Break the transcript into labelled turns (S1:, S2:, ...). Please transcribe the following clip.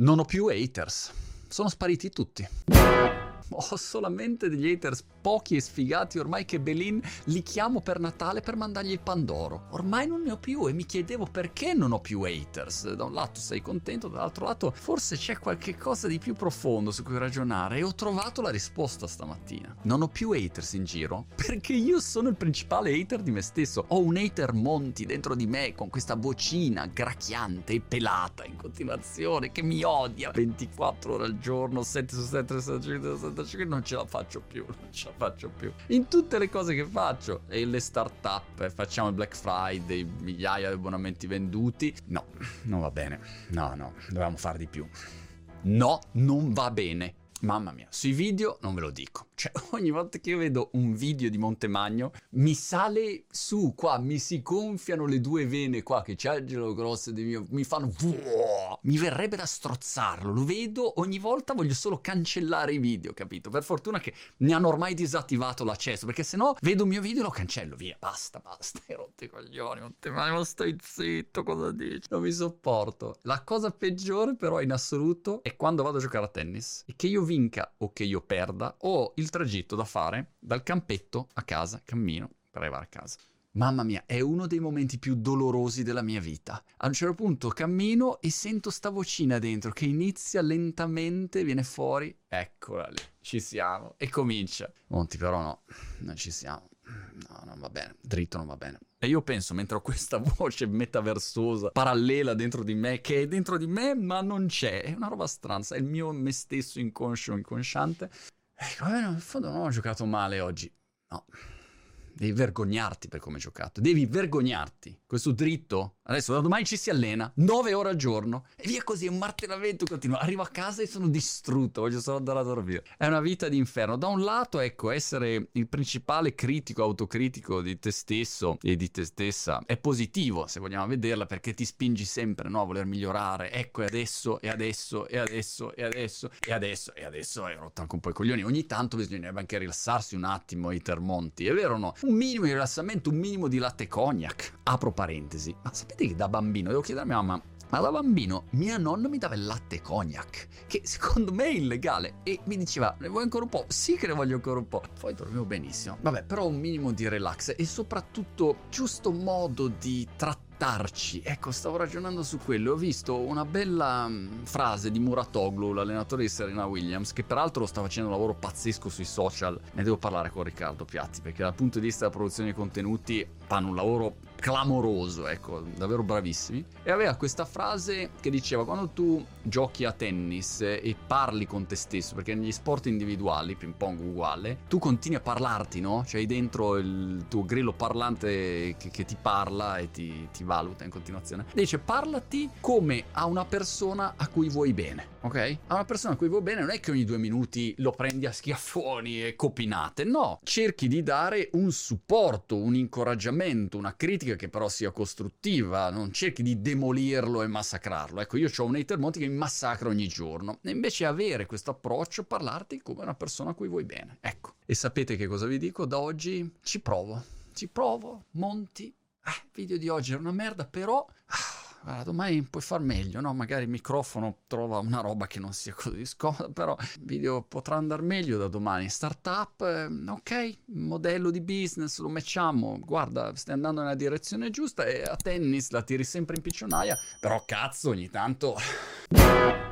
S1: Non ho più haters. Sono spariti tutti. Ho solamente degli haters pochi e sfigati ormai che Belin li chiamo per Natale per mandargli il Pandoro. Ormai non ne ho più e mi chiedevo perché non ho più haters. Da un lato sei contento, dall'altro lato forse c'è qualche cosa di più profondo su cui ragionare e ho trovato la risposta stamattina. Non ho più haters in giro perché io sono il principale hater di me stesso. Ho un hater Monti dentro di me con questa vocina gracchiante e pelata in continuazione che mi odia 24 ore al giorno, 7 su 7, 65, non ce la faccio più, non ce la faccio più. In tutte le cose che faccio, e le start-up, facciamo il Black Friday, migliaia di abbonamenti venduti. No, non va bene. No, no, dovevamo fare di più. No, non va bene. Mamma mia, sui video non ve lo dico. Cioè, ogni volta che io vedo un video di Montemagno, mi sale su qua, mi si gonfiano le due vene qua che c'hanno grosse di mio, mi fanno mi verrebbe da strozzarlo. Lo vedo ogni volta, voglio solo cancellare i video, capito? Per fortuna che ne hanno ormai disattivato l'accesso, perché se no vedo un mio video e lo cancello, via, basta, basta. Hai rotto i coglioni, Montemagno, ma stai zitto, cosa dici? Non mi sopporto. La cosa peggiore però in assoluto è quando vado a giocare a tennis e che io vinca o che io perda ho il tragitto da fare dal campetto a casa, cammino per arrivare a casa. Mamma mia, è uno dei momenti più dolorosi della mia vita. A un certo punto cammino e sento sta vocina dentro che inizia lentamente, viene fuori. Eccola lì, ci siamo. E comincia. Monti però no, non ci siamo. No, non va bene, dritto non va bene. E io penso, mentre ho questa voce metaversosa, parallela dentro di me, che è dentro di me ma non c'è, è una roba strana, è il mio me stesso inconscio, inconsciante. Ecco, eh, in fondo non ho giocato male oggi. No. Devi vergognarti per come hai giocato. Devi vergognarti. Questo dritto, adesso da domani ci si allena, 9 ore al giorno, e via così, è un martellamento continuo. Arrivo a casa e sono distrutto, voglio solo andare a dormire. È una vita d'inferno. Da un lato, ecco, essere il principale critico, autocritico di te stesso e di te stessa è positivo, se vogliamo vederla, perché ti spingi sempre no, a voler migliorare. Ecco, e adesso, e adesso, e adesso, e adesso, e adesso, e adesso, hai rotto anche un po' i coglioni. Ogni tanto bisognerebbe anche rilassarsi un attimo ai termonti, è vero o no? Un minimo di rilassamento, un minimo di latte cognac. Apro parentesi. Ma sapete che da bambino, devo chiedere a mia mamma, ma da bambino mia nonna mi dava il latte cognac, che secondo me è illegale, e mi diceva, ne vuoi ancora un po'? Sì che ne voglio ancora un po'. Poi dormivo benissimo. Vabbè, però un minimo di relax e soprattutto giusto modo di trattare adattarci. Ecco, stavo ragionando su quello. Ho visto una bella mm, frase di Muratoglu, l'allenatore di Serena Williams, che peraltro sta facendo un lavoro pazzesco sui social. Ne devo parlare con Riccardo Piatti, perché dal punto di vista della produzione di contenuti fanno un lavoro clamoroso, ecco, davvero bravissimi. E aveva questa frase che diceva: Quando tu giochi a tennis e parli con te stesso, perché negli sport individuali, ping pong uguale, tu continui a parlarti, no? Cioè hai dentro il tuo grillo parlante che, che ti parla e ti, ti valuta in continuazione. Dice: parlati come a una persona a cui vuoi bene, ok? A una persona a cui vuoi bene non è che ogni due minuti lo prendi a schiaffoni e copinate, no. Cerchi di dare un supporto, un incoraggiamento, una critica che però sia costruttiva, non cerchi di demolirlo e massacrarlo. Ecco, io ho un hater Monti che mi massacra ogni giorno. E invece avere questo approccio, parlarti come una persona a cui vuoi bene. Ecco. E sapete che cosa vi dico? Da oggi ci provo. Ci provo, Monti. Eh, video di oggi era una merda, però... Ah, guarda, domani puoi far meglio, no? Magari il microfono trova una roba che non sia così scomoda, però il video potrà andare meglio da domani. Startup, eh, ok, modello di business, lo matchiamo, guarda, stai andando nella direzione giusta e a tennis la tiri sempre in piccionaia, però cazzo, ogni tanto...